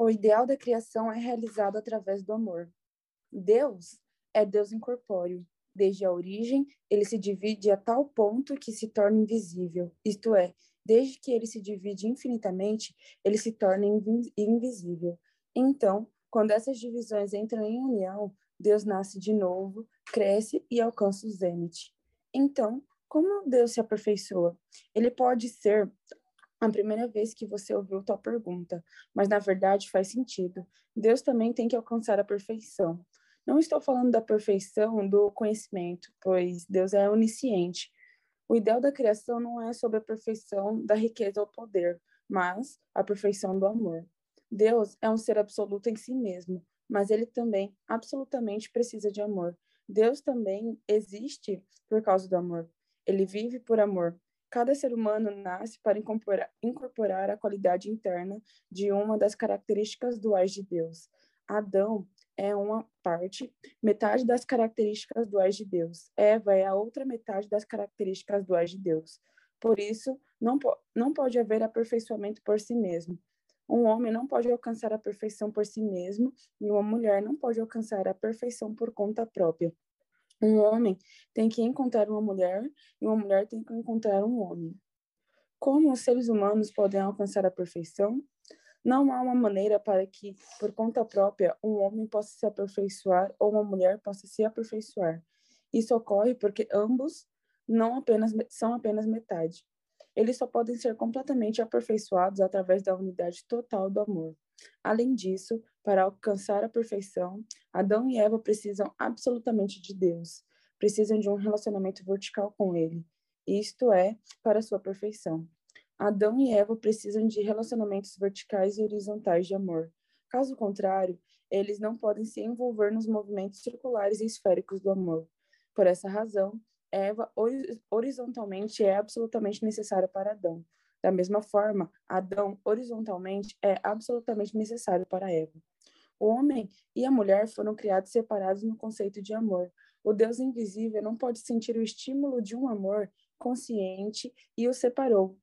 O ideal da criação é realizado através do amor. Deus é Deus incorpóreo. Desde a origem, ele se divide a tal ponto que se torna invisível, isto é, desde que ele se divide infinitamente, ele se torna invisível. Então, quando essas divisões entram em união, Deus nasce de novo, cresce e alcança o zênite. Então, como Deus se aperfeiçoa? Ele pode ser a primeira vez que você ouviu tal pergunta, mas na verdade faz sentido. Deus também tem que alcançar a perfeição. Não estou falando da perfeição do conhecimento, pois Deus é onisciente. O ideal da criação não é sobre a perfeição da riqueza ou poder, mas a perfeição do amor. Deus é um ser absoluto em si mesmo, mas ele também absolutamente precisa de amor. Deus também existe por causa do amor. Ele vive por amor. Cada ser humano nasce para incorporar, incorporar a qualidade interna de uma das características duais de Deus. Adão é uma parte, metade das características duais de Deus. Eva é a outra metade das características duais de Deus. Por isso, não, po não pode haver aperfeiçoamento por si mesmo. Um homem não pode alcançar a perfeição por si mesmo e uma mulher não pode alcançar a perfeição por conta própria. Um homem tem que encontrar uma mulher e uma mulher tem que encontrar um homem. Como os seres humanos podem alcançar a perfeição? Não há uma maneira para que, por conta própria, um homem possa se aperfeiçoar ou uma mulher possa se aperfeiçoar. Isso ocorre porque ambos não apenas são apenas metade. Eles só podem ser completamente aperfeiçoados através da unidade total do amor. Além disso, para alcançar a perfeição, Adão e Eva precisam absolutamente de Deus, precisam de um relacionamento vertical com Ele, isto é, para sua perfeição. Adão e Eva precisam de relacionamentos verticais e horizontais de amor. Caso contrário, eles não podem se envolver nos movimentos circulares e esféricos do amor. Por essa razão, Eva horizontalmente é absolutamente necessária para Adão. Da mesma forma, Adão horizontalmente é absolutamente necessário para Eva. O homem e a mulher foram criados separados no conceito de amor. O Deus invisível não pode sentir o estímulo de um amor consciente e o separou,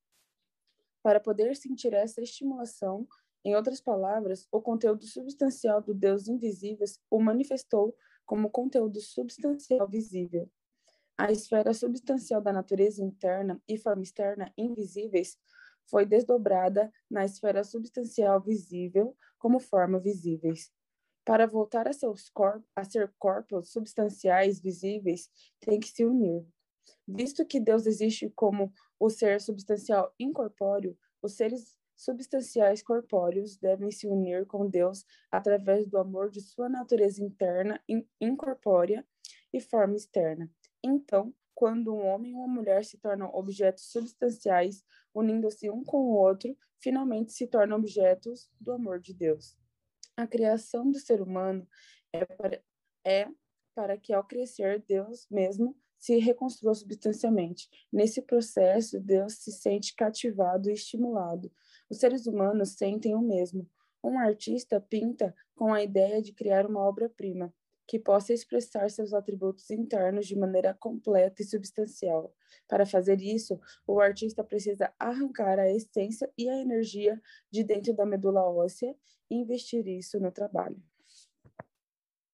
para poder sentir essa estimulação, em outras palavras, o conteúdo substancial do Deus invisível o manifestou como conteúdo substancial visível. A esfera substancial da natureza interna e forma externa invisíveis foi desdobrada na esfera substancial visível como forma visíveis. Para voltar a, seus corpos, a ser corpos substanciais visíveis, tem que se unir. Visto que Deus existe como o ser substancial incorpóreo, os seres substanciais corpóreos devem se unir com Deus através do amor de sua natureza interna, incorpórea e forma externa. Então, quando um homem e uma mulher se tornam objetos substanciais, unindo-se um com o outro, finalmente se tornam objetos do amor de Deus. A criação do ser humano é para, é para que, ao crescer, Deus mesmo se reconstrua substancialmente. Nesse processo, Deus se sente cativado e estimulado. Os seres humanos sentem o mesmo. Um artista pinta com a ideia de criar uma obra-prima que possa expressar seus atributos internos de maneira completa e substancial. Para fazer isso, o artista precisa arrancar a essência e a energia de dentro da medula óssea e investir isso no trabalho.